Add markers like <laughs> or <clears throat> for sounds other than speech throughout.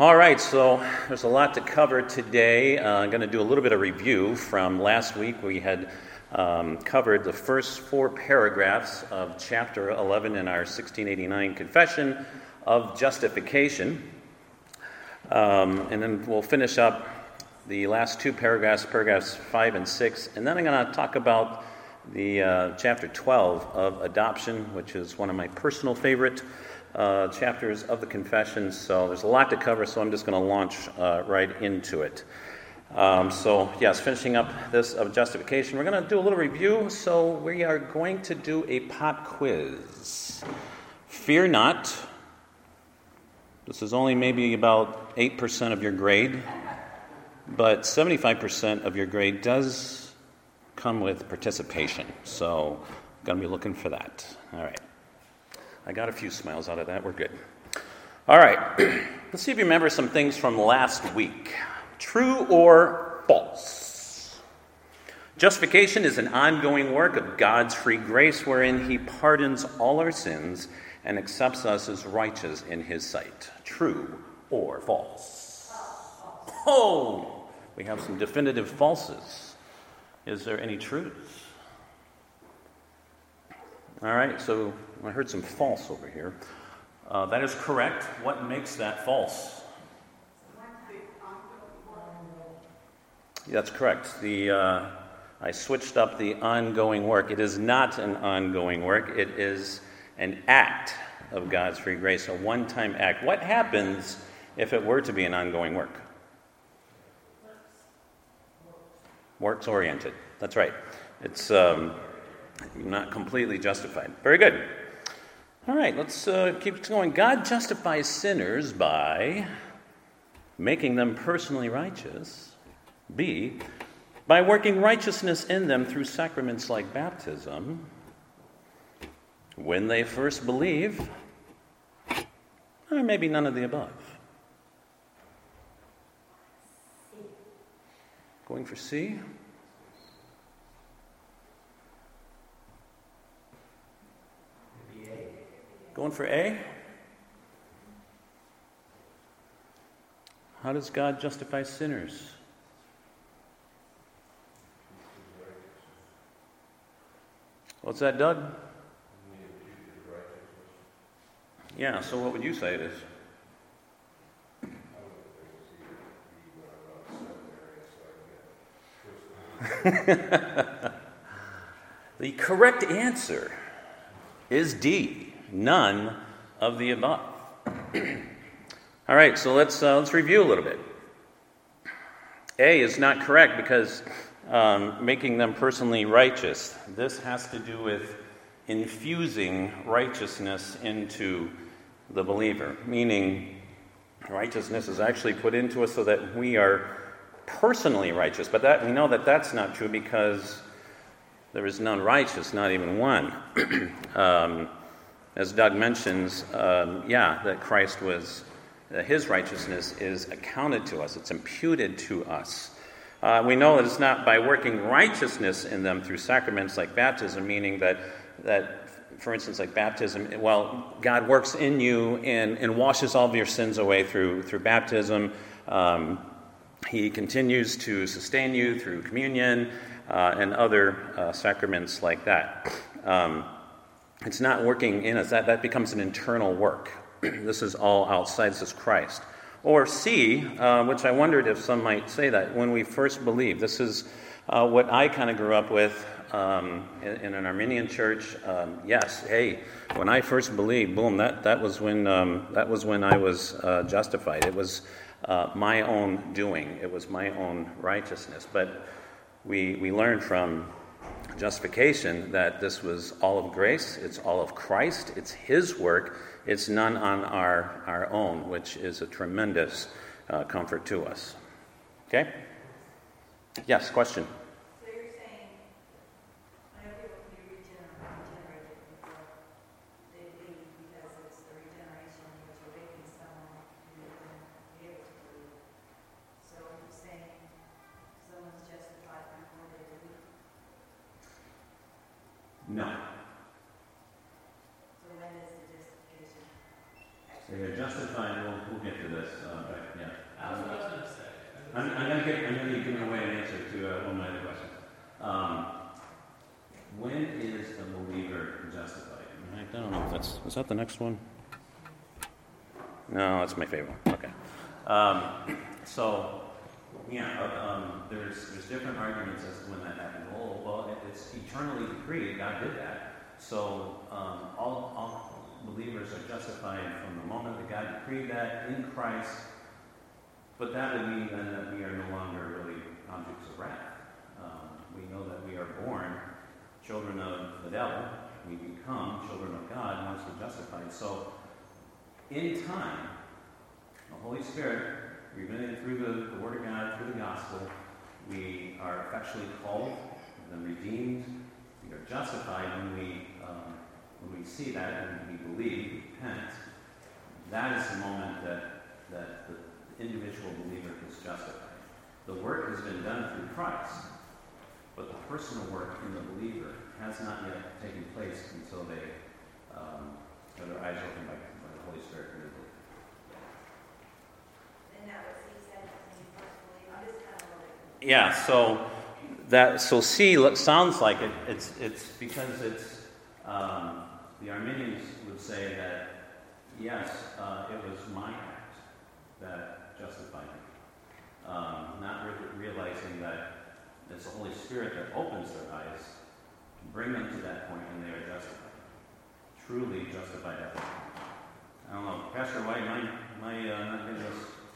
All right, so there's a lot to cover today. Uh, I'm going to do a little bit of review from last week. We had um, covered the first four paragraphs of chapter 11 in our 1689 Confession of Justification. Um, and then we'll finish up the last two paragraphs, paragraphs 5 and 6. And then I'm going to talk about the uh, chapter 12 of Adoption, which is one of my personal favorite uh, chapters of the Confessions, so there's a lot to cover, so I'm just going to launch uh, right into it. Um, so, yes, finishing up this of justification, we're going to do a little review. So, we are going to do a pop quiz. Fear not. This is only maybe about 8% of your grade, but 75% of your grade does come with participation. So, going to be looking for that. All right. I got a few smiles out of that. We're good. All right. <clears throat> Let's see if you remember some things from last week. True or false? Justification is an ongoing work of God's free grace wherein He pardons all our sins and accepts us as righteous in His sight. True or false? Oh, we have some definitive falses. Is there any truth? All right, so I heard some false over here. Uh, that is correct. What makes that false? That's correct. The, uh, I switched up the ongoing work. It is not an ongoing work, it is an act of God's free grace, a one time act. What happens if it were to be an ongoing work? Works oriented. That's right. It's um, not completely justified. Very good. All right, let's uh, keep going. God justifies sinners by making them personally righteous. B, by working righteousness in them through sacraments like baptism. When they first believe, or maybe none of the above. Going for C? Going for A? How does God justify sinners? What's that, Doug? Yeah, so what would you say it is? <laughs> the correct answer is D none of the above. <clears throat> All right, so let's, uh, let's review a little bit. A is not correct because um, making them personally righteous. This has to do with infusing righteousness into the believer, meaning righteousness is actually put into us so that we are personally righteous. But that we know that that's not true because there is none righteous, not even one. <clears throat> um, as Doug mentions, um, yeah, that Christ was, his righteousness is accounted to us, it's imputed to us. Uh, we know that it's not by working righteousness in them through sacraments like baptism, meaning that, that for instance, like baptism, well, God works in you and, and washes all of your sins away through, through baptism. Um, he continues to sustain you through communion uh, and other uh, sacraments like that. Um, it's not working in us. That, that becomes an internal work. <clears throat> this is all outside. This is Christ. Or C, uh, which I wondered if some might say that, when we first believe. This is uh, what I kind of grew up with um, in, in, an Arminian church. Um, yes, hey, when I first believed, boom, that, that, was, when, um, that was when I was uh, justified. It was uh, my own doing, it was my own righteousness. But we, we learned from justification that this was all of grace, it's all of Christ, it's His work, it's none on our, our own, which is a tremendous uh, comfort to us. Okay? Yes, question. No. So when is the justification? So you're justified, we'll, we'll get to this, uh, but I'm, I'm going to get, I'm going to be giving away an answer to uh, one of my other questions. Um, when is a believer justified? Is that the next one? No, that's my favorite one. Okay. Um, so, yeah, uh, um, there's, there's different arguments as to when that happened. Well, it's eternally decreed. God did that. So, um, all, all believers are justified from the moment that God decreed that in Christ. But that would mean then that we are no longer really objects of wrath. Um, we know that we are born children of the devil. We become children of God once we're justified. So, in time, the Holy Spirit, revealing through the, the Word of God, through the gospel, we are effectually called, and redeemed, we are justified when we um, when we see that and we believe, repent. That is the moment that that the individual believer is justified. The work has been done through Christ, but the personal work in the believer has not yet taken place until they um, have their eyes opened by the Holy Spirit Yeah, so that so C sounds like it. It's it's because it's um, the Arminians would say that yes, uh, it was my act that justified me, um, not re- realizing that it's the Holy Spirit that opens their eyes, bring them to that point, and they are justified, truly justified at that point. I don't know. Pastor White, my, my uh, not getting this.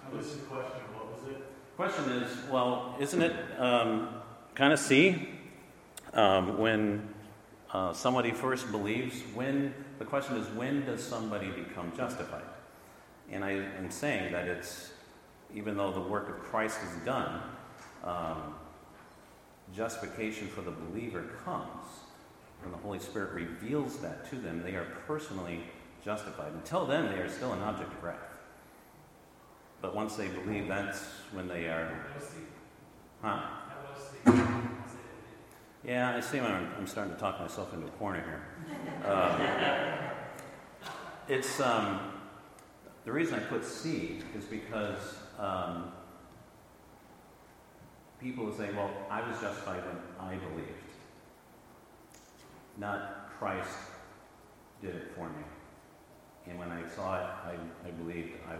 I missed the question. What was it? Question is, well, isn't it um, kind of see um, when uh, somebody first believes? When the question is, when does somebody become justified? And I am saying that it's even though the work of Christ is done, um, justification for the believer comes when the Holy Spirit reveals that to them. They are personally justified. Until then, they are still an object of wrath. But once they believe, that's when they are. Huh? Yeah, I see. I'm, I'm starting to talk myself into a corner here. Uh, <laughs> it's um, the reason I put C is because um, people will say, "Well, I was justified when I believed, not Christ did it for me." And when I saw it, I, I believed. I,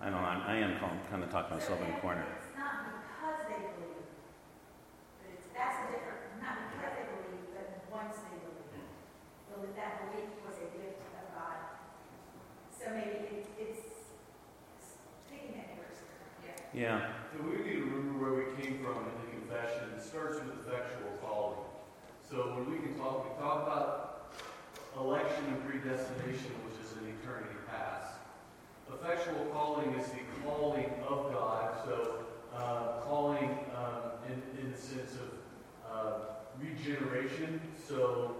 I don't know, I'm, I am kind of talking myself in a corner. It's not because they believe. But it's, that's a different, not because they believe, but once they believe. So that, that belief was a gift of God. So maybe it, it's taking that first. Yeah. Yeah. So we need to remember where we came from in the confession. Starts with effectual calling. So when we can talk, we talk about election and predestination, which is an eternity past. Effectual calling is the calling of God. So, uh, calling um, in, in the sense of uh, regeneration. So,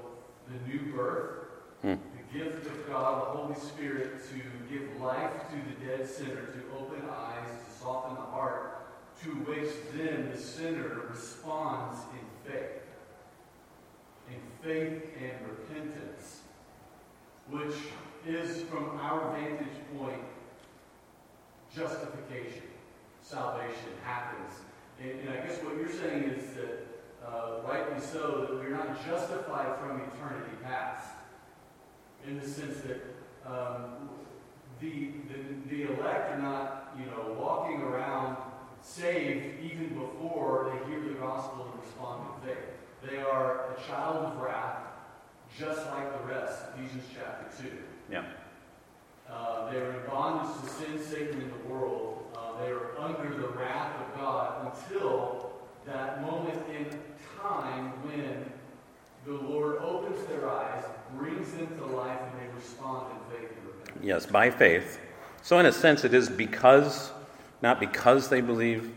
the new birth, hmm. the gift of God, the Holy Spirit to give life to the dead sinner, to open eyes, to soften the heart, to which then the sinner responds in faith. In faith and repentance, which is, from our vantage point, justification. Salvation happens. And, and I guess what you're saying is that, uh, rightly so, that we're not justified from eternity past. In the sense that um, the, the, the elect are not, you know, walking around saved even before they hear the gospel and respond in faith. They are a child of wrath, just like the rest. Ephesians chapter 2. Yeah. Uh, they are in bondage to sin, Satan, in the world. Uh, they are under the wrath of God until that moment in time when the Lord opens their eyes, brings them to life, and they respond in faith and repentance. Yes, by faith. So, in a sense, it is because, not because they believe,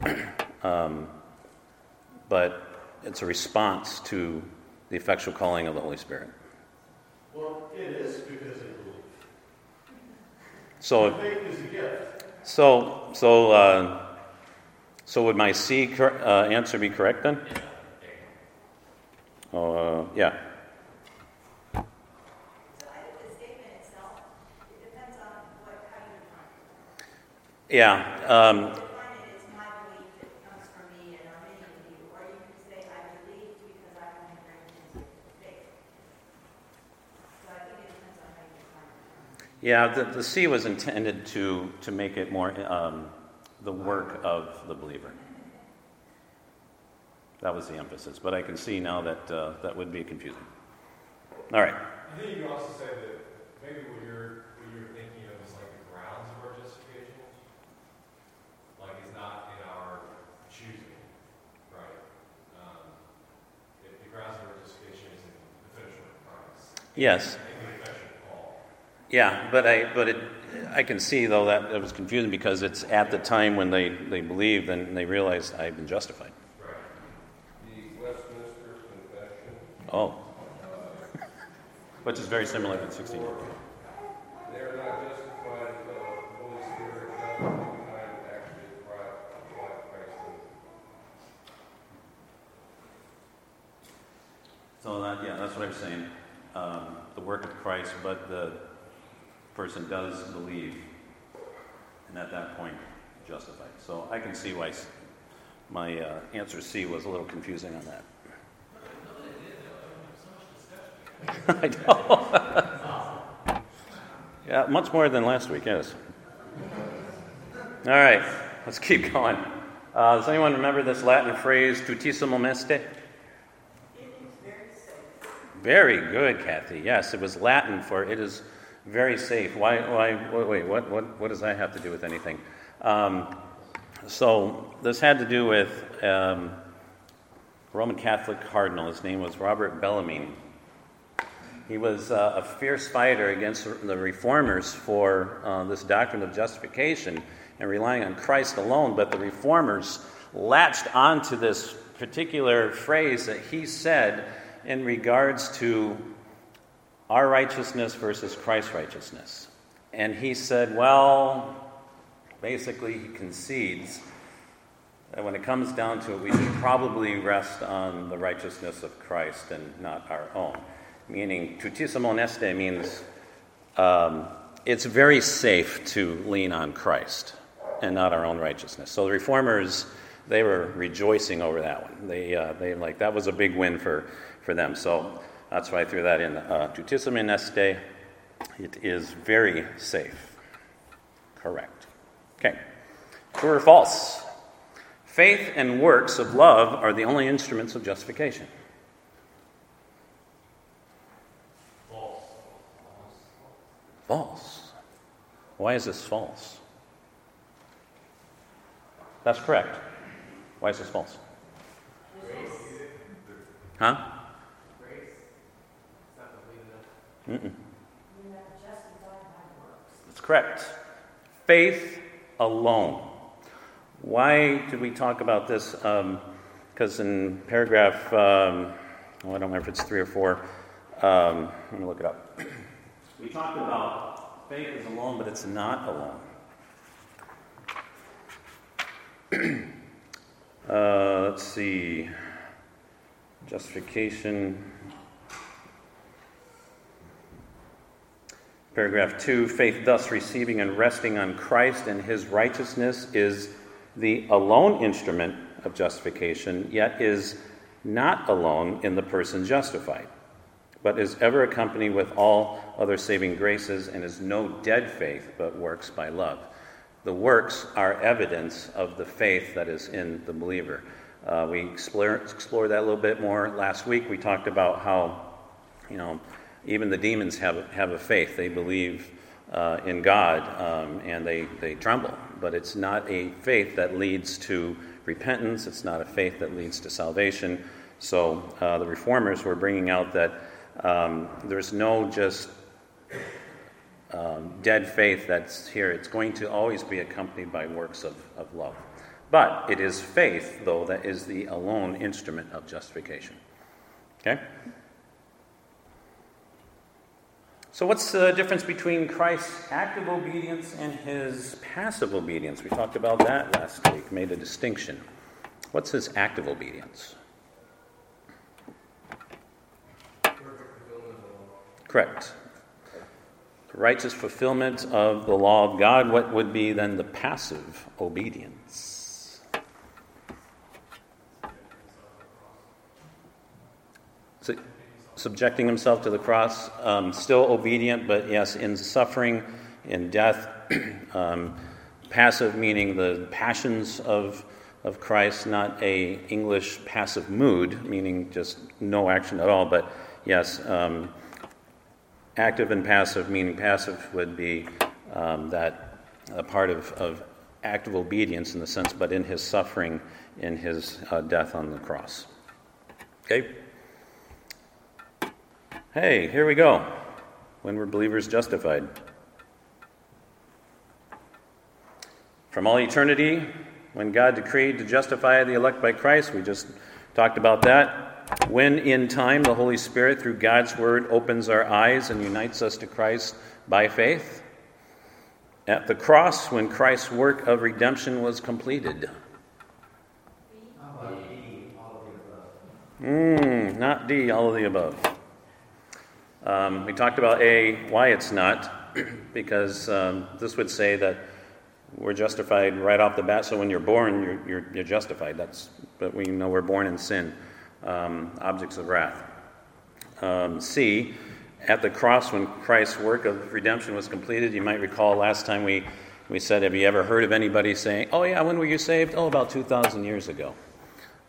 <clears throat> um, but it's a response to the effectual calling of the Holy Spirit. Well, it is because they believe. So, faith is a gift. So, so, uh, so would my C cor- uh, answer be correct then? Oh, uh, yeah. Yeah. Um, yeah, the, the C was intended to, to make it more um, the work of the believer. That was the emphasis. But I can see now that uh, that would be confusing. All right. I think you also said that maybe Yes. In the confession of Paul. Yeah, but I but it I can see though that it was confusing because it's at the time when they, they believed and they realized I've been justified. Right. The Westminster Confession, Oh. <laughs> Which is very similar to 16. they are not justified until the Holy Spirit mankind actually Christ in. So that yeah, that's what I'm saying. Um, the work of Christ, but the person does believe, and at that point, justified. So I can see why my uh, answer C was a little confusing on that. <laughs> I know. <laughs> yeah, much more than last week, yes. All right, let's keep going. Uh, does anyone remember this Latin phrase, tutissimum est? Very good, Kathy. Yes, it was Latin for it is very safe. Why, why, wait, what, what, what does that have to do with anything? Um, so, this had to do with um, Roman Catholic cardinal. His name was Robert Bellarmine. He was uh, a fierce fighter against the reformers for uh, this doctrine of justification and relying on Christ alone, but the reformers latched onto this particular phrase that he said in regards to our righteousness versus Christ's righteousness. And he said, well, basically, he concedes that when it comes down to it, we should probably rest on the righteousness of Christ and not our own. Meaning, tutissimum est means um, it's very safe to lean on Christ and not our own righteousness. So the reformers, they were rejoicing over that one. They, uh, they like that was a big win for, for them. So that's why I threw that in. Uh, tutissimum est, it is very safe. Correct. Okay. True or false? Faith and works of love are the only instruments of justification. False. False. Why is this false? That's correct. Why is this false? Huh? Mm-mm. That's correct. Faith alone. Why did we talk about this? Because in paragraph, um, oh, I don't remember if it's three or four. Um, let me look it up. We talked about faith is alone, but it's not alone. uh, let's see. Justification. Paragraph 2 Faith, thus receiving and resting on Christ and his righteousness, is the alone instrument of justification, yet is not alone in the person justified, but is ever accompanied with all other saving graces, and is no dead faith, but works by love. The works are evidence of the faith that is in the believer. Uh, we explore, explored that a little bit more last week. We talked about how, you know, even the demons have, have a faith. They believe uh, in God um, and they, they tremble. But it's not a faith that leads to repentance, it's not a faith that leads to salvation. So uh, the reformers were bringing out that um, there's no just um, dead faith that's here. It's going to always be accompanied by works of, of love. But it is faith, though, that is the alone instrument of justification. Okay? So, what's the difference between Christ's active obedience and his passive obedience? We talked about that last week, made a distinction. What's his active obedience? Correct. Righteous fulfillment of the law of God. What would be then the passive obedience? So, subjecting himself to the cross, um, still obedient, but yes, in suffering, in death, <clears throat> um, passive meaning the passions of, of Christ, not a English passive mood, meaning just no action at all, but yes, um, active and passive, meaning passive would be um, that a part of, of active obedience in the sense, but in his suffering, in his uh, death on the cross. Okay? Hey, here we go. When were believers justified? From all eternity, when God decreed to justify the elect by Christ, we just talked about that. When in time the Holy Spirit, through God's Word, opens our eyes and unites us to Christ by faith. At the cross, when Christ's work of redemption was completed. Mm, not D, all of the above. Um, we talked about A, why it's not, <clears throat> because um, this would say that we're justified right off the bat. So when you're born, you're, you're, you're justified. That's, but we know we're born in sin, um, objects of wrath. Um, C, at the cross, when Christ's work of redemption was completed, you might recall last time we, we said, Have you ever heard of anybody saying, Oh, yeah, when were you saved? Oh, about 2,000 years ago.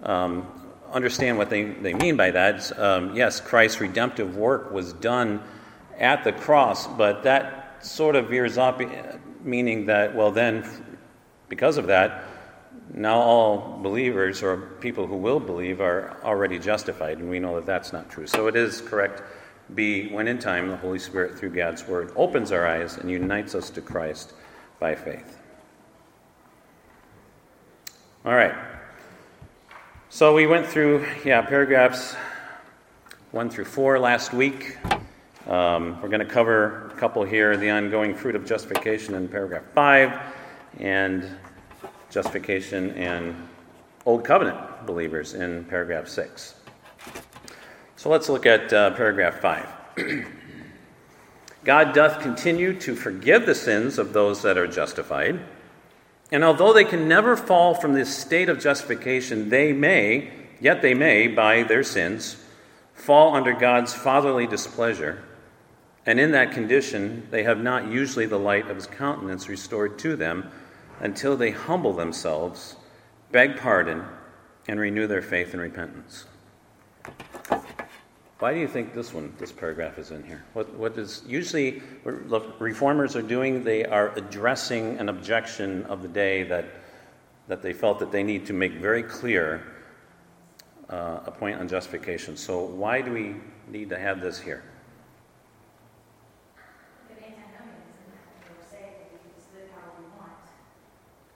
Um, understand what they, they mean by that. Um, yes, Christ's redemptive work was done at the cross, but that sort of veers up, meaning that, well, then, because of that, now all believers or people who will believe are already justified, and we know that that's not true. So it is correct. B, when in time, the Holy Spirit, through God's Word, opens our eyes and unites us to Christ by faith. All right. So we went through, yeah, paragraphs one through four last week. Um, we're going to cover a couple here the ongoing fruit of justification in paragraph five, and justification and Old Covenant believers in paragraph six. So let's look at uh, paragraph five. <clears throat> God doth continue to forgive the sins of those that are justified and although they can never fall from this state of justification, they may, yet they may, by their sins, fall under God's fatherly displeasure. And in that condition, they have not usually the light of his countenance restored to them until they humble themselves, beg pardon, and renew their faith and repentance. Why do you think this one, this paragraph is in here? What, what is usually what reformers are doing? They are addressing an objection of the day that, that they felt that they need to make very clear uh, a point on justification. So why do we need to have this here?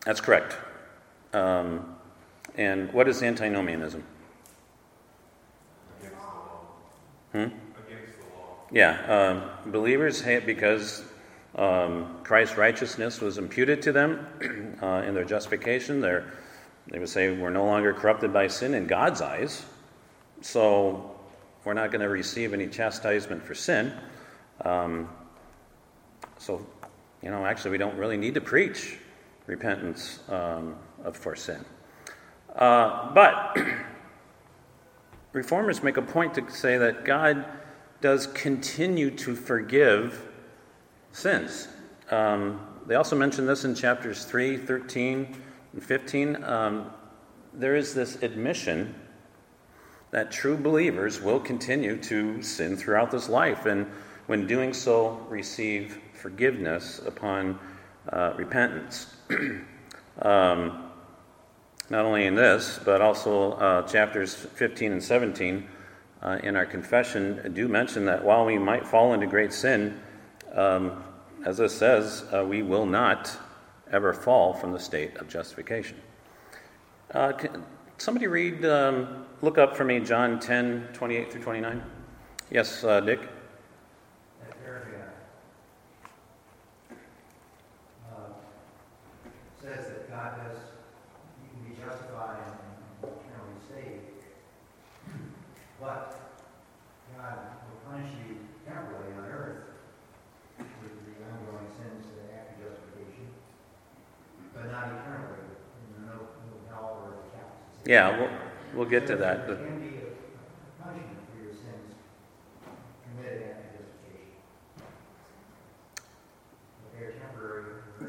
That's correct. Um, and what is antinomianism? Hmm? Yeah, um, believers, hate because um, Christ's righteousness was imputed to them <clears throat> uh, in their justification, They're, they would say we're no longer corrupted by sin in God's eyes, so we're not going to receive any chastisement for sin. Um, so, you know, actually, we don't really need to preach repentance um, of, for sin. Uh, but <clears throat> reformers make a point to say that God does continue to forgive sins. Um, they also mention this in chapters 3, 13, and 15. Um, there is this admission that true believers will continue to sin throughout this life, and when doing so, receive forgiveness upon uh, repentance. <clears throat> um, not only in this, but also uh, chapters 15 and 17 uh, in our confession do mention that while we might fall into great sin, um, as it says, uh, we will not ever fall from the state of justification. Uh, can somebody read, um, look up for me John 10, 28 through 29? Yes, uh, Dick? Yeah, we'll, we'll get to that. But...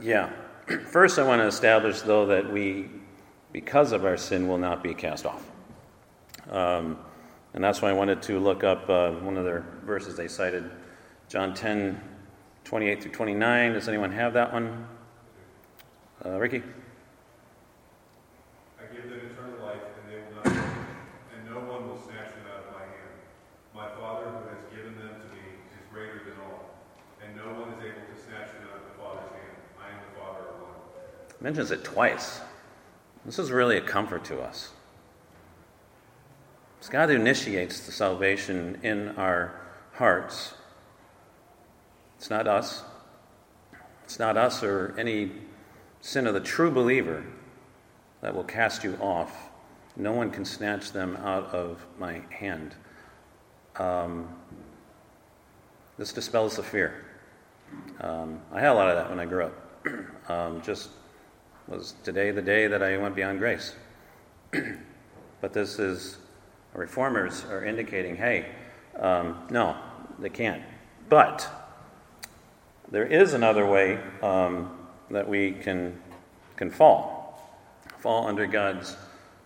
Yeah. <clears throat> First, I want to establish, though, that we, because of our sin, will not be cast off. Um, and that's why I wanted to look up uh, one of their verses they cited, John 10, 28 through 29. Does anyone have that one? Uh, Ricky? Mentions it twice. This is really a comfort to us. It's God who initiates the salvation in our hearts. It's not us. It's not us or any sin of the true believer that will cast you off. No one can snatch them out of my hand. Um, this dispels the fear. Um, I had a lot of that when I grew up. <clears throat> um, just was today the day that I went beyond grace. <clears throat> but this is reformers are indicating, hey, um, no, they can't. But there is another way um, that we can, can fall, fall under God's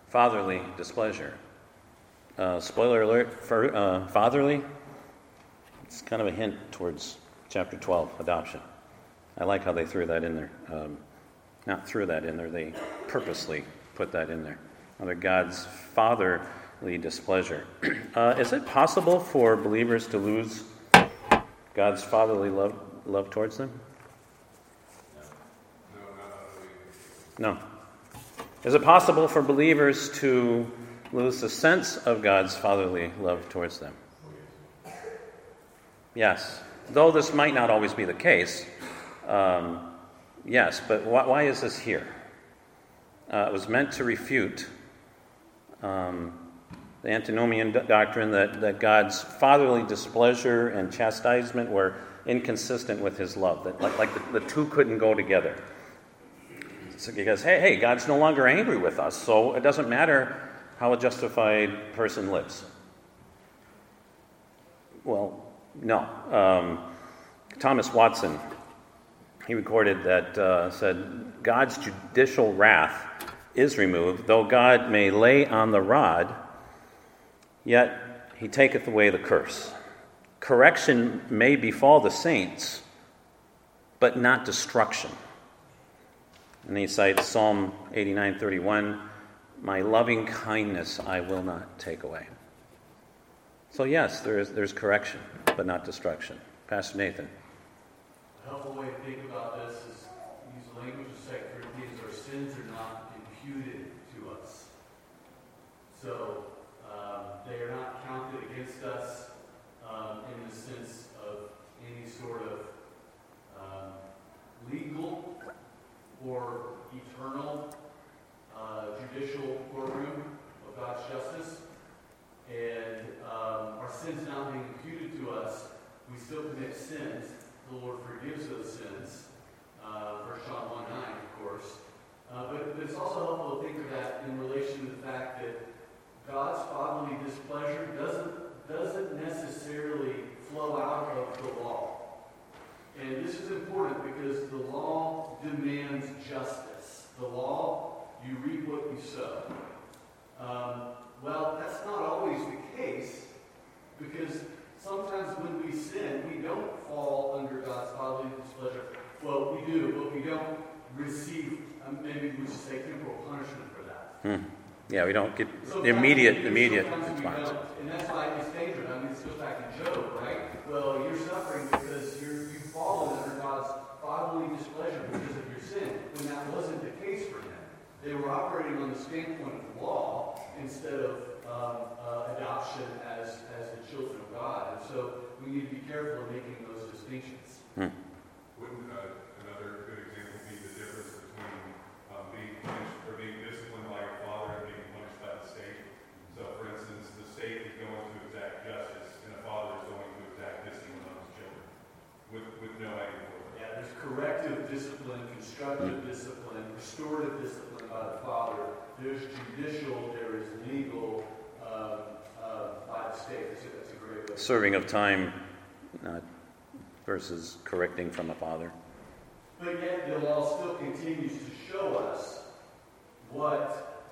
fatherly displeasure. Uh, spoiler alert for uh, fatherly, it's kind of a hint towards chapter 12, adoption. I like how they threw that in there. Um, not threw that in there, they purposely put that in there. Under God's fatherly displeasure. <clears throat> Uh, is it possible for believers to lose God's fatherly love, love towards them? No. Is it possible for believers to lose the sense of God's fatherly love towards them? Yes. Though this might not always be the case, um, yes, but why, why, is this here? Uh, it was meant to refute um, the antinomian doctrine that, that God's fatherly displeasure and chastisement were inconsistent with his love, that like, like the, the two couldn't go together. So because, hey, hey, God's no longer angry with us, so it doesn't matter how a justified person lives. Well, no. Um, Thomas Watson, he recorded that, uh, said, God's judicial wrath is removed, though God may lay on the rod Yet he taketh away the curse. Correction may befall the saints, but not destruction. And he cites Psalm 89:31, "My loving kindness I will not take away." So yes, there is there's correction, but not destruction. Pastor Nathan. Helpful way to think about this is use language of 2 Corinthians, our sins are not imputed to us. So they are not counted against us um, in the sense of any sort of um, legal or eternal uh, judicial courtroom of God's justice. And um, our sins not being imputed to us, we still commit sins. The Lord forgives those sins. Uh, 1 John 1 9, of course. Uh, but, but it's also helpful to think of that in relation to the fact that God's fatherly displeasure doesn't, doesn't necessarily flow out of the law. And this is important because the law demands justice. The law, you reap what you sow. Um, well, that's not always the case because sometimes when we sin, we don't fall under God's fatherly displeasure. Well, we do, but we don't receive, um, maybe we should say, temporal punishment for that. Hmm. Yeah, we don't get immediate immediate response. And that's why it's dangerous. I mean, this goes back to Job, right? Well, you're suffering because you're, you've fallen under God's fatherly displeasure because of your sin, when that wasn't the case for them. They were operating on the standpoint of the law instead of um, uh, adoption as, as the children of God. And so we need to be careful in making those distinctions. Hmm. Wouldn't uh, another good example be the difference between um, being punished or being disciplined by a father and being so, for instance, the state is going to exact justice, and the father is going to exact discipline on his children, with, with no anger for them. Yeah, there's corrective discipline, constructive discipline, restorative discipline by the father. There's judicial, there is legal uh, uh, by the state. That's a, that's a great way. Serving of time versus correcting from a father. But yet the law still continues to show us what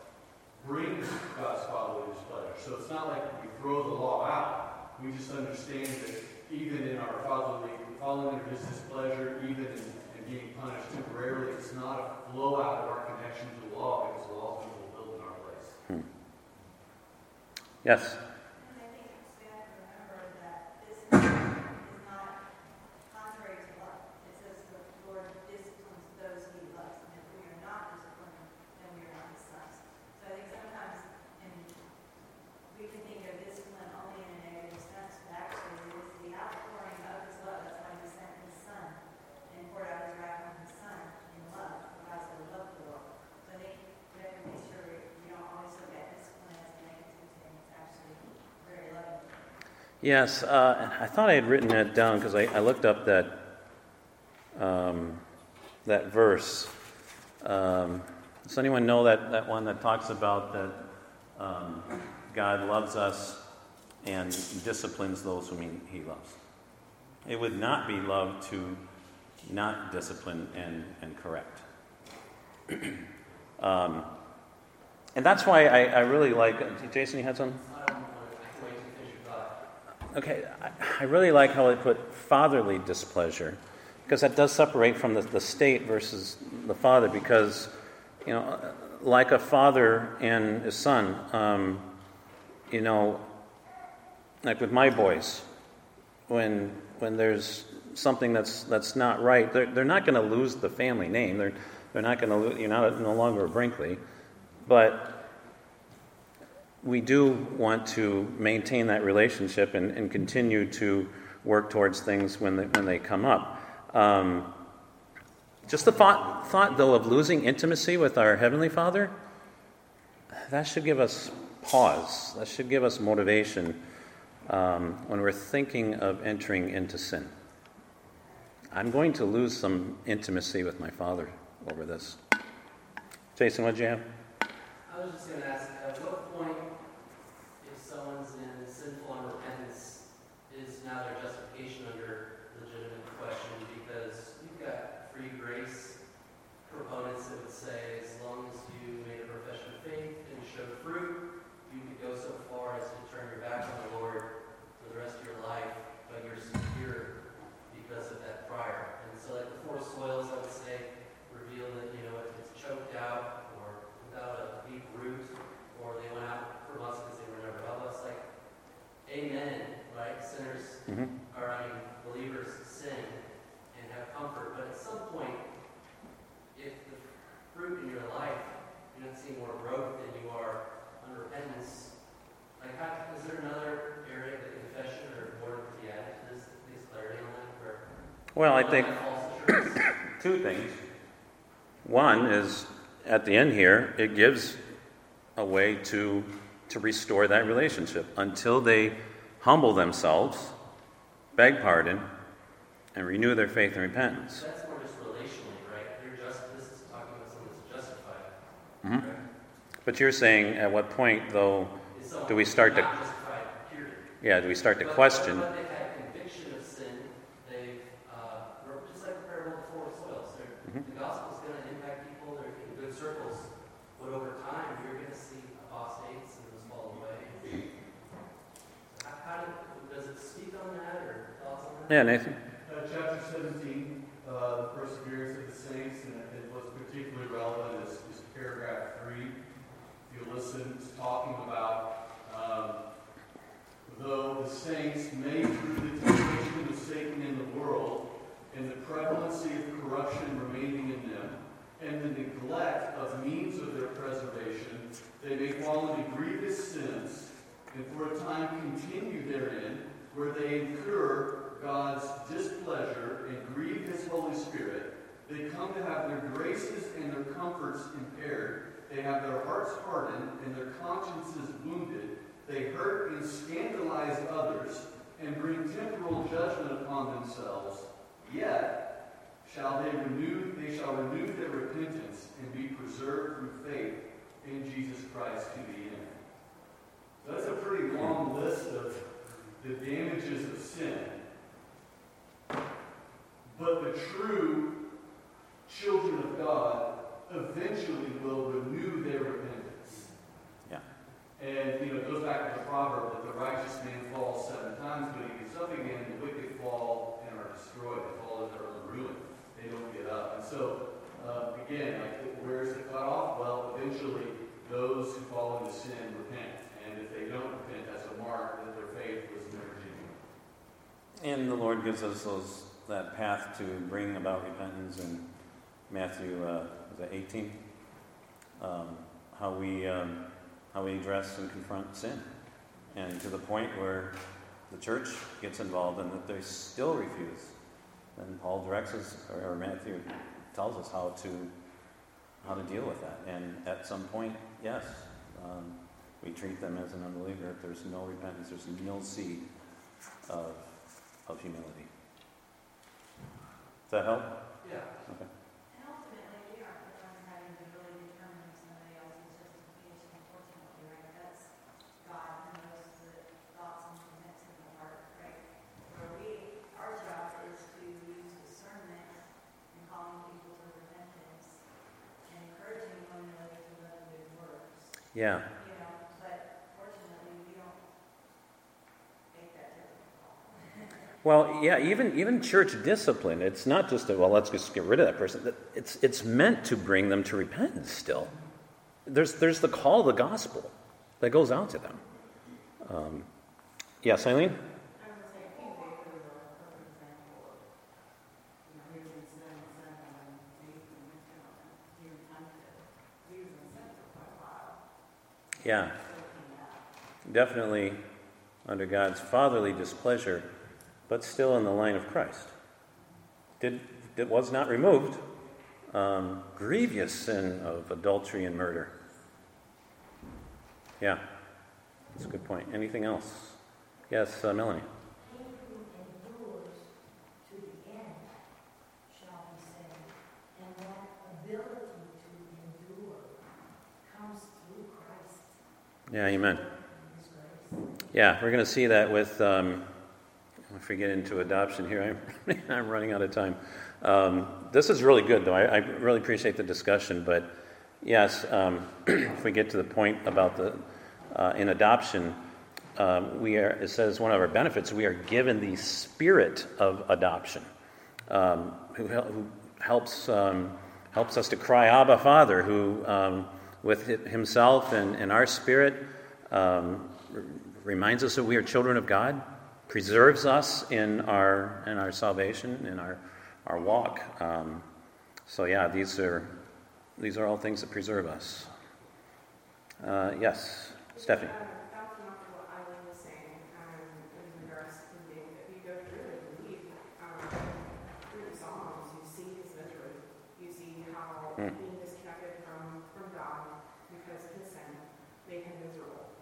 brings God's fatherly displeasure. So it's not like we throw the law out. We just understand that even in our fatherly, following his displeasure, even in being punished temporarily, it's not a flow out of our connection to law because law is fulfilled in our place. Hmm. Yes. And I think we have to remember that this is is not contrary to love. It says the Lord disciplines those he loves, and if we are not disciplined, then we are not his sons. So I think sometimes, and we can think of discipline only in a negative sense, but actually it is the outpouring of his love. That's why he sent his son and poured out his wrath on his son in love, for God so loved the world. So I think we have to make sure we don't always look at discipline as a negative thing. It's actually very loving. Yes, uh, I thought I had written that down because I, I looked up that um, that verse. Um, does anyone know that, that one that talks about that um, God loves us and disciplines those whom he, he loves? It would not be love to not discipline and, and correct. <clears throat> um, and that's why I, I really like. Jason, you had something? I don't want to, I can wait to finish your thought. Okay, I, really like how they put fatherly displeasure, because that does separate from the, the state versus the father, because, you know, like a father and his son, um, you know, like with my boys, when, when there's something that's, that's not right, they're, they're not going to lose the family name. They're, they're not going to lose, you're not no longer a Brinkley. But we do want to maintain that relationship and, and continue to work towards things when they, when they come up. Um, just the thought, thought, though, of losing intimacy with our Heavenly Father, that should give us pause. That should give us motivation um, when we're thinking of entering into sin. I'm going to lose some intimacy with my Father over this. Jason, what did you have? I was just going to ask, at what point, if someone's in sinful unrepentance, is now their justification under legitimate question? Because you've got free grace proponents that would say, as long as you made a profession of faith and showed fruit, you could go so far as to turn your back on the Lord for the rest of your life, but you're secure because of that prior. And so, like the four soils, I would say, reveal that, you know, if it's choked out or without a deep root, or they went out from us because they were never of us, like, amen, right? Sinners, Mm-hmm. or I mean, believers sin and have comfort, but at some point, if the fruit in your life, you're not seeing more growth than you are unrepentance, like, how, is there another area of the confession or more to be added to this, these clarity on that, where Well, I think have false assurance? two things. One is at the end here, it gives a way to, to restore that relationship until they humble themselves, beg pardon, and renew their faith and repentance. That's more just relationally, right? You're just, this is talking about someone that's justified. Mhm. correct? But you're saying at what point, though, Do we start to- justified, yeah, do we start to But- question? But they've had conviction of sin. They've, uh, or just like the parable of the four soils. They're- Mhm. The gospel's going to impact people. They're in good circles. But over time, you're going to see apostates and those fall away. How, how do, does it speak on that or thoughts on that? Yeah, Nathan? Uh, chapter 17, uh, the perseverance of the saints, and it was particularly relevant is, is paragraph 3. If you listen, it's talking about um, though the saints may through the temptation of Satan in the world, and the prevalency of corruption remaining in them, and the neglect of means of their preservation, they may fall into grievous sins, and for a time continue therein, where they incur God's displeasure and grieve His Holy Spirit. They come to have their graces and their comforts impaired. They have their hearts hardened and their consciences wounded. They hurt and scandalize others and bring temporal judgment upon themselves. Yet shall they renew, they shall renew their repentance and be preserved through faith in Jesus Christ to the end. That's a pretty long list of the damages of sin. But the true children of God eventually will renew their repentance. Yeah. And, you know, it goes back to the proverb that the righteous man falls seven times, but he gets up again, the wicked fall and are destroyed, they fall into their own ruin. They don't get up. And so, uh, again, like, where's the cutoff? Well, eventually, those who fall into sin repent. They don't that's a mark that their faith was never genuine. And the Lord gives us those that path to bring about repentance in Matthew, uh, is that 18? Um, how we um, how we address and confront sin, and to the point where the church gets involved and that they still refuse. Then Paul directs us, or, or Matthew tells us how to how to deal with that. And at some point, yes, um, we treat them as an unbeliever. If there's no repentance, there's no seed of of humility. Does that help? Yeah. Okay. And ultimately, we aren't the ones having to really determine somebody else's justification, unfortunately, right? That's God who knows the thoughts and intents of the heart, right? Where we, our job is to use discernment in calling people to repentance and encouraging one another to love. Yeah. You know, but fortunately, we don't make that difficult. Well, yeah, even even church discipline, it's not just a, well, let's just get rid of that person. It's it's meant to bring them to repentance still. There's there's the call of the gospel that goes out to them. Um, yes, Eileen? Yeah, definitely under God's fatherly displeasure, but still in the line of Christ. Did it was not removed. Um, grievous sin of adultery and murder. Yeah, that's a good point. Anything else? Yes, uh, Melanie. Yeah, amen. Yeah, we're going to see that with, um, if we get into adoption here, I'm, <laughs> I'm running out of time. Um, this is really good, though. I, I really appreciate the discussion, but yes, um, <clears throat> if we get to the point about the, uh, in adoption, um, we are, it says one of our benefits, we are given the spirit of adoption, um, who, who helps, um, helps us to cry, Abba, Father, who, um, with himself and, and our spirit, reminds us that we are children of God, preserves us in our, in our salvation, in our, our walk. Um, so, yeah, these are, these are all things that preserve us. Uh, yes, Stephanie. Um, Bouncing off of what Eileen was saying, um, in regards to David, if you go through it and read, um, through the Psalms, you see his misery. You see how Hmm. being disconnected from, from God because of his sin made him miserable.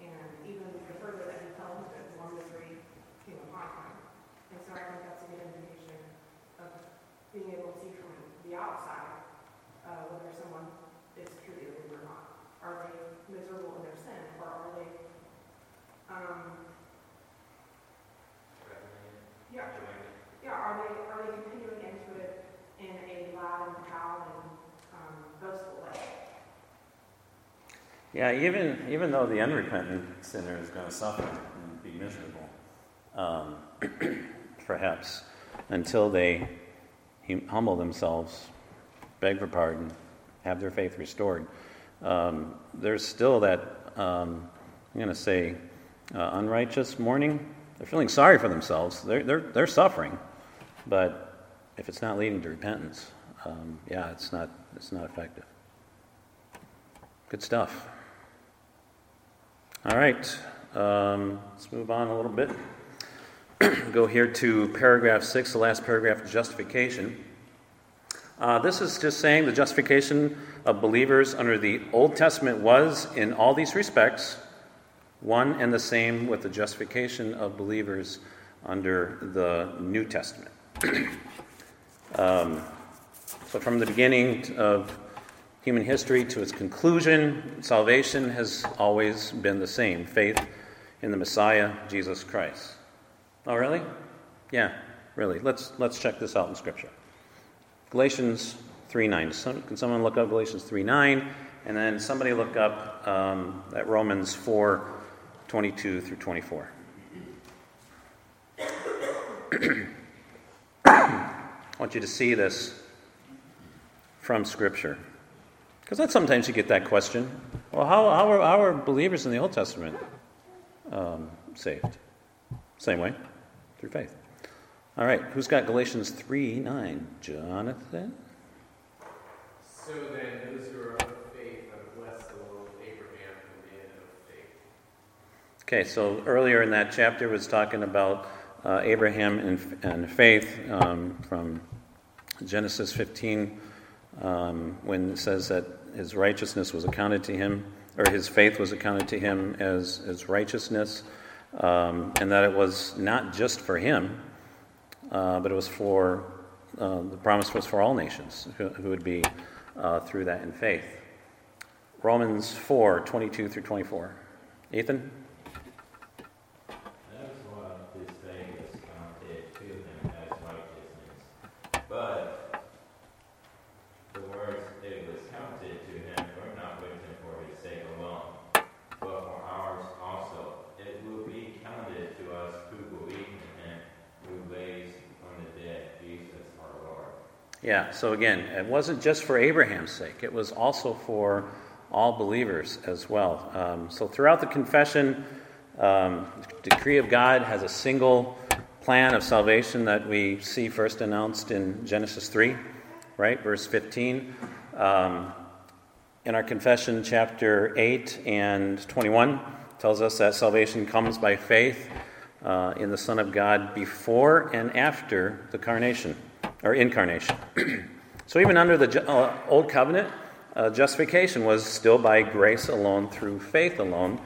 And even the further that he fell into it, the more misery came upon him. And so I think that's a good indication of being able to see from the outside, uh, whether someone is truly a believer or not. Are they miserable in their sin, or are they, um, yeah, yeah, are they, are they continuing into it in a loud and proud and, um, boastful way? Yeah, even, even though the unrepentant sinner is going to suffer and be miserable, um, <clears throat> perhaps until they humble themselves, beg for pardon, have their faith restored, um, there's still that, um, I'm going to say, uh, unrighteous mourning. They're feeling sorry for themselves, they're, they're, they're suffering, but if it's not leading to repentance, um, yeah, it's not, it's not effective. Good stuff. All right, um, let's move on a little bit. <clears throat> Go here to paragraph six, the last paragraph, justification. Uh, this is just saying the justification of believers under the Old Testament was, in all these respects, one and the same with the justification of believers under the New Testament. <clears throat> um, so, from the beginning of human history to its conclusion, salvation has always been the same faith in the Messiah, Jesus Christ. Oh, really? Yeah, really. Let's, let's check this out in Scripture. Galatians 3 9. Some, can someone look up Galatians 3 9? And then somebody look up um, at Romans 4 22 through 24. <clears throat> I want you to see this from Scripture. Because that's sometimes you get that question. Well, how, how, are, how are believers in the Old Testament um, saved? Same way, through faith. All right, who's got Galatians 3 9? Jonathan? So then, those who are of faith are blessed along with Abraham, the man of faith. Okay, so earlier in that chapter was talking about uh, Abraham and, and faith um, from Genesis 15 um, when it says that his righteousness was accounted to him, or his faith was accounted to him as, as righteousness, um, and that it was not just for him, uh, but it was for, uh, the promise was for all nations who, who would be uh, through that in faith. Romans 4 22 through 24. Ethan? That is what this thing is counted to him as righteousness. But the words it was counted to him were not written for his sake alone, but for ours also. It will be counted to us who believe in him, who raised from the dead Jesus our Lord. Yeah, so again, it wasn't just for Abraham's sake, it was also for all believers as well. Um, so throughout the confession, um, the decree of God has a single plan of salvation that we see first announced in Genesis 3, right? Verse 15. Um, in our confession, chapter 8 and 21 tells us that salvation comes by faith uh, in the Son of God before and after the carnation or incarnation. <clears throat> so even under the uh, old covenant, uh, justification was still by grace alone through faith alone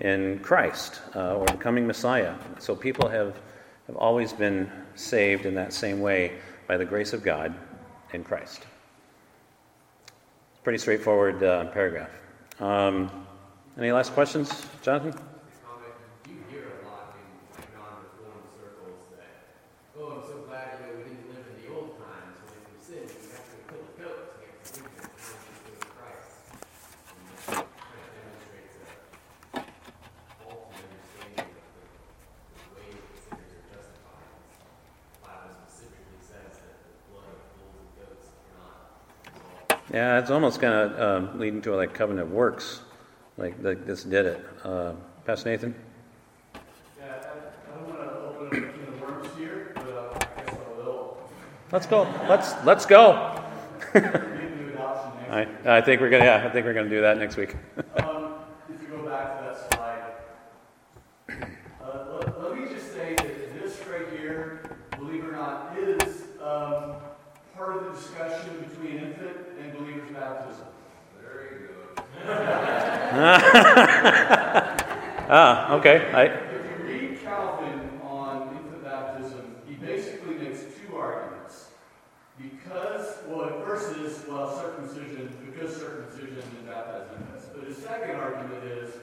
in Christ uh, or the coming Messiah. So people have, have always been saved in that same way by the grace of God in Christ. Pretty straightforward uh, paragraph. Um, any last questions, Jonathan? comment, you hear a lot in non-reformed circles that, oh, I'm so glad, you know, we didn't live in the old times when we sinned, we have to kill a goat to get forgiveness, and then we go to Christ. And that kind of demonstrates a faulty understanding of the, the way that sinners are justified. The Bible specifically says that the blood of bulls and goats cannot absolve Yeah, it's almost kind of uh, leading to like covenant works, like, like this did it. Uh, Pastor Nathan? Yeah, I, don't want to open up of worms here, but uh, I guess I will. Let's go. Let's let's go. Get into adoption next I, I think we're gonna. Yeah, I think we're gonna do that next week. Um, if you go back to that slide, uh, let, let me just say that this right here, believe it or not, is um, part of the discussion between infant and believer's baptism. Very good. ah, okay. I, If you read Calvin on infant baptism, he basically makes two arguments. Because, well, at first is, well, circumcision, because circumcision and baptism is. But his second argument is,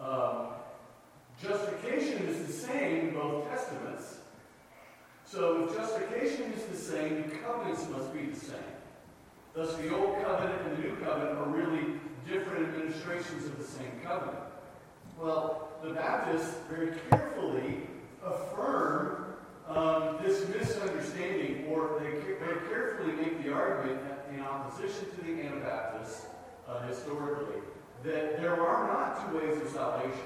um, justification is the same in both testaments. So if justification is the same, the covenants must be the same. Thus, the old covenant and the new covenant are really different administrations of the same covenant. Well, the Baptists very carefully affirm um, this misunderstanding, or they very carefully make the argument in opposition to the Anabaptists uh, historically that there are not two ways of salvation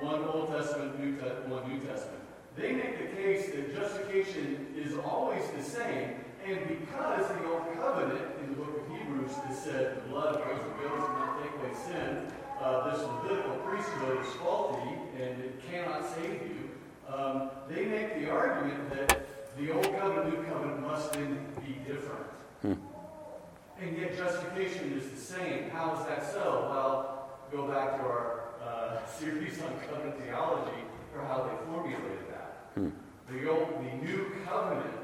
one Old Testament, New Te- one New Testament. They make the case that justification is always the same, and because the Old Covenant in the book of Hebrews has said the blood of those goats will not take away sin, uh, this Levitical priesthood is faulty and it cannot save you. Um, they make the argument that the Old Covenant, New Covenant must then be different. And yet justification is the same. How is that so? Well, go back to our uh, <laughs> series on covenant theology for how they formulated that. The old, the new covenant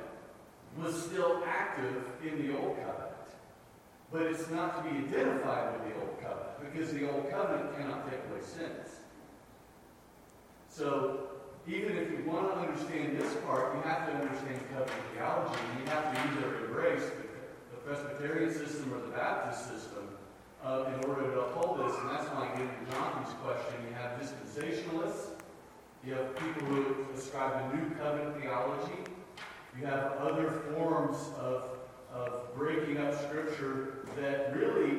was still active in the old covenant, but it's not to be identified with the old covenant because the old covenant cannot take away sins. So even if you want to understand this part, you have to understand covenant theology. and You have to either embrace the, Presbyterian system or the Baptist system uh, in order to uphold this. And that's why I get into Jonathan's question. You have dispensationalists, you have people who ascribe the new covenant theology, you have other forms of, of breaking up Scripture that really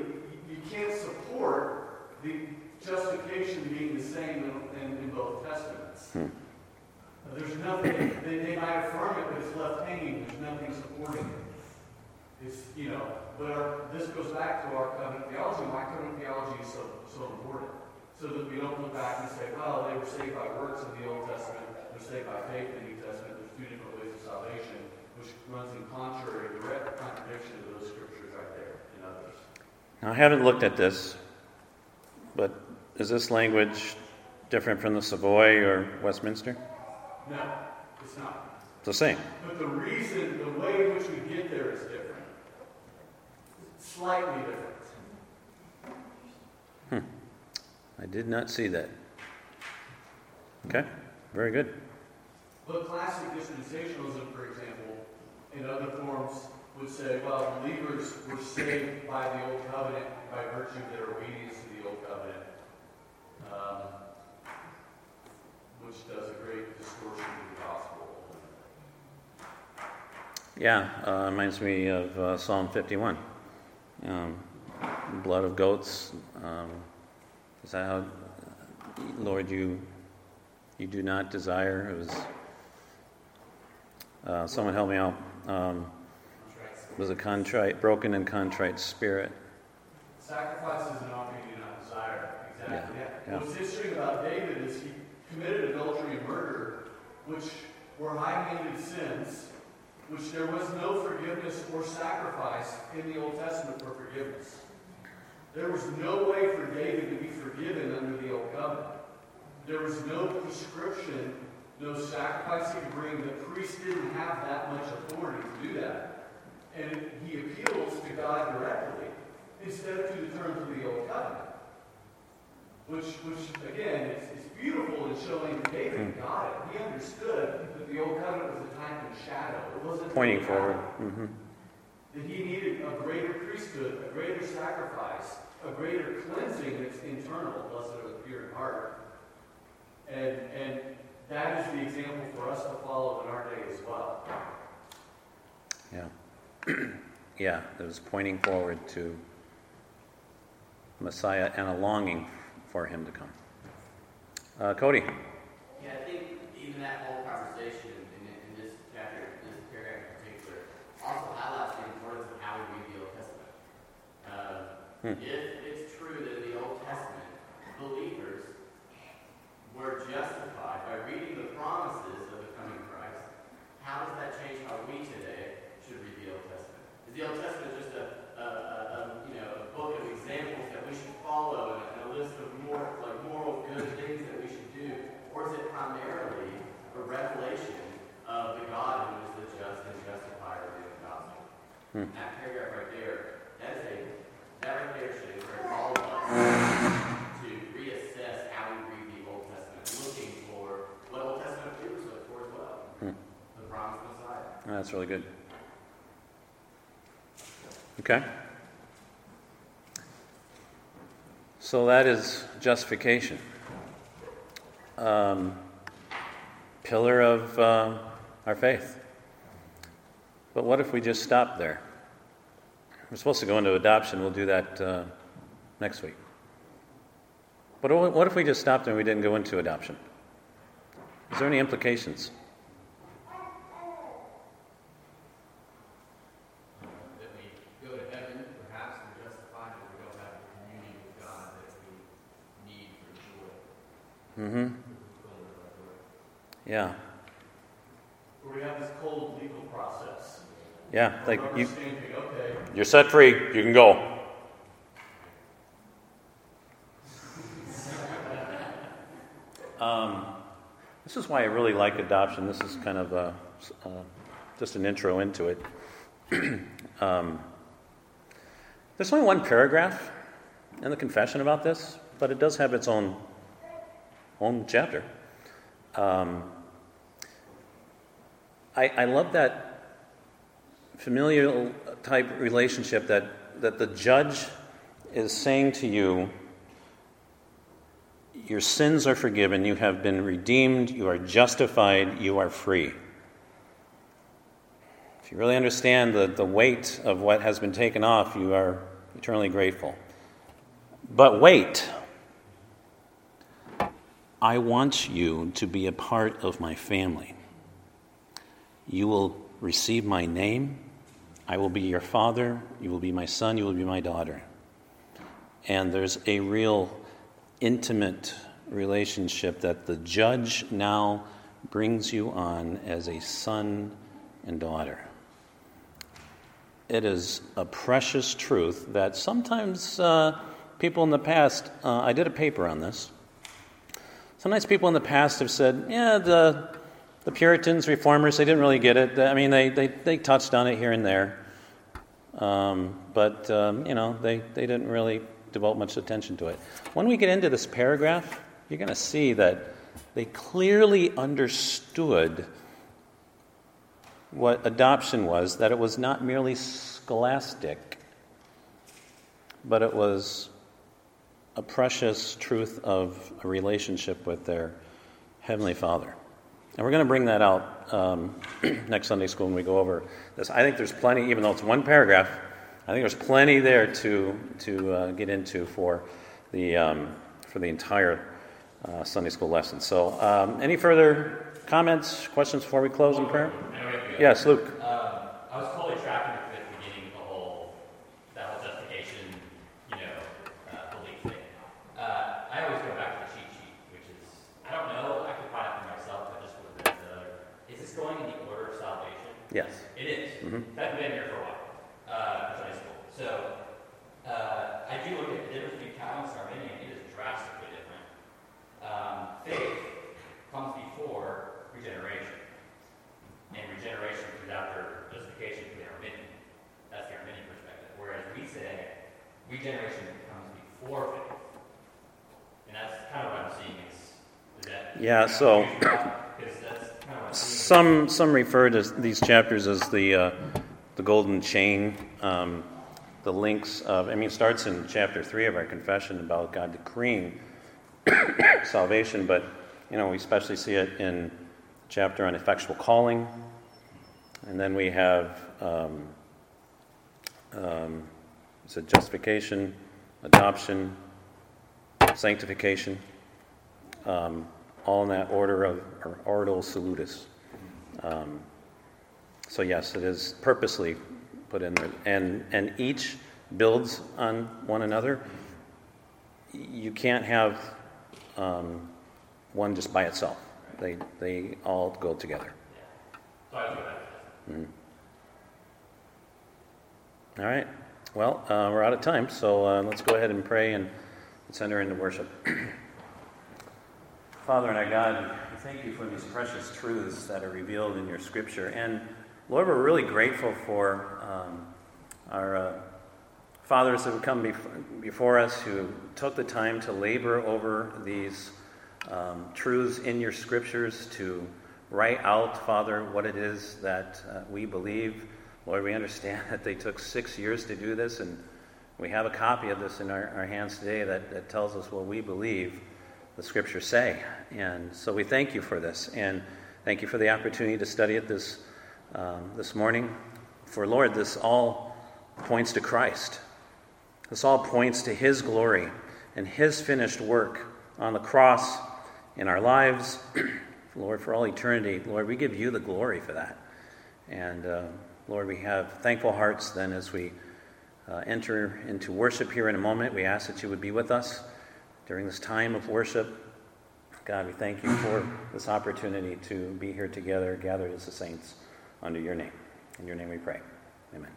you can't support the justification being the same in, in, in both testaments. Hmm. There's nothing, they, they might affirm it, but it's left hanging. There's nothing supporting it. It's, you know, but our, this goes back to our covenant theology. Why covenant theology is so, so important. So that we don't look back and say, well, they were saved by works in the Old Testament, they're saved by faith in the New Testament. There's two different ways of salvation, which runs in contrary, direct contradiction to those scriptures right there and others. Now, I haven't looked at this, but is this language different from the Savoy or Westminster? No, it's not. It's the same. But the reason, the way in which we get there is different. Slightly different. Hmm. I did not see that. Okay, very good. But classic dispensationalism, for example, in other forms would say, well, believers were saved by the Old Covenant by virtue of their obedience to the Old Covenant, um, which does a great distortion of the gospel. Yeah, uh, reminds me of uh, Psalm 51. Um, blood of goats. Um, is that how, Lord, you you do not desire? It was. Uh, someone help me out. Um, it was a contrite, broken and contrite spirit. Sacrifices and offering you do not desire. Exactly. Yeah, Yeah. yeah. What's interesting about David is he committed adultery and murder, which were high-handed sins, which there was no forgiveness or sacrifice in the Old Testament for forgiveness. There was no way for David to be forgiven under the Old Covenant. There was no prescription, no sacrifice he could bring. The priest didn't have that much authority to do that. And he appeals to God directly instead of to the terms of the Old Covenant. Which, which again, is, is beautiful in showing that David got it. He understood that the Old Covenant was a type and shadow. It wasn't Pointing forward. reality. hmm That he needed a greater priesthood, a greater sacrifice, a greater cleansing that's internal, blessed are the pure in heart. And, and that is the example for us to follow in our day as well. Yeah. <clears throat> yeah, it was pointing forward to Messiah and a longing for him to come. Uh, Cody. Yeah, I think even that whole conversation in, in this chapter, this paragraph in particular, also highlights the importance of how we read the Old Testament. Uh, Hmm. If it's true that in the Old Testament, believers were justified by reading the promises of the coming Christ, how does that change how we today should read the Old Testament? Is the Old Testament just a, a, a, a a book of examples that we should follow and a, and a list of more like moral good things that we should do, or is it primarily a revelation of the God who is the just and justifier of the gospel? Hmm. That paragraph right there, that is a that right there should encourage all of us to reassess how we read the Old Testament, looking for what Old Testament believers look for as well. Hmm. The promised Messiah. Oh, that's really good. Okay. So that is justification. Um, pillar of uh, our faith. But what if we just stop there? We're supposed to go into adoption. We'll do that uh, next week. But what what if we just stopped and we didn't go into adoption? Is there any implications? that we go to heaven, perhaps we're justified, but we don't have the communion with God that we need for joy. Mm-hmm. Yeah. Where we have this cold legal process. Yeah. Like Rubber you, stamping, okay, you're set free. You can go. Um, this is why I really like adoption. This is kind of a, uh, just an intro into it. <clears throat> um, there's only one paragraph in the confession about this, but it does have its own own chapter. Um, I, I love that familial type relationship that, that the judge is saying to you, Your sins are forgiven, you have been redeemed, you are justified, you are free. If you really understand the, the weight of what has been taken off, you are eternally grateful. But wait. I want you to be a part of my family. You will receive my name. I will be your father. You will be my son. You will be my daughter. And there's a real intimate relationship that the judge now brings you on as a son and daughter. It is a precious truth that sometimes uh, people in the past, uh, I did a paper on this. Sometimes people in the past have said, yeah, the, the Puritans, reformers, they didn't really get it. I mean, they, they, they touched on it here and there. Um, but, um, you know, they, they didn't really devote much attention to it. When we get into this paragraph, you're going to see that they clearly understood what adoption was, that it was not merely scholastic, but it was a precious truth of a relationship with their Heavenly Father. And we're going to bring that out um, <clears throat> next Sunday school when we go over this. I think there's plenty, even though it's one paragraph, I think there's plenty there to, to uh, get into for the, um, for the entire uh, Sunday school lesson. So, um, any further comments, questions before we close in prayer? Yes, Luke. Um, I was totally tracking at the beginning the whole that whole justification, you know, uh, belief thing. Uh, I always go back to the cheat sheet, which is I don't know. I could find it for myself. I just would have been Is this going in the order of salvation? Yes. It is. Mhm. I've been here for a while, uh, Sunday school. So uh, I do look at the difference between Calvinist and Arminian. It is drastically different. Um, faith comes before regeneration, and regeneration comes after justification for the Arminian. That's the Arminian perspective. Whereas we say regeneration comes before faith, and that's kind of what I'm seeing. Is, is that Yeah, so-. Some, some refer to these chapters as the, uh, the golden chain. Um, the links of, I mean, it starts in chapter 3 of our confession about God decreeing <coughs> salvation, but, you know, we especially see it in chapter on effectual calling. And then we have, um, um, it's a justification, adoption, sanctification, um, all in that order of or ordo salutis. Um, so yes, it is purposely put in there, and and each builds on one another. You can't have um, one just by itself. They they all go together. That. All right. Well, uh, we're out of time, so uh, let's go ahead and pray and send her into worship. <clears throat> Father and our God, we thank you for these precious truths that are revealed in your scripture. And Lord, we're really grateful for um, our uh, fathers that have come bef- before us who took the time to labor over these um, truths in your scriptures to write out, Father, what it is that uh, we believe. Lord, we understand <laughs> that they took six years to do this, and we have a copy of this in our, our hands today that, that tells us what we believe the scriptures say. And so we thank you for this, and thank you for the opportunity to study it this, um, this morning. For Lord, this all points to Christ. This all points to His glory and His finished work on the cross in our lives. <clears throat> Lord, for all eternity, Lord, we give you the glory for that. And uh, Lord, we have thankful hearts then as we uh, enter into worship here in a moment. We ask that you would be with us during this time of worship. God, we thank you for this opportunity to be here together, gathered as the saints under your name. In your name we pray. Amen.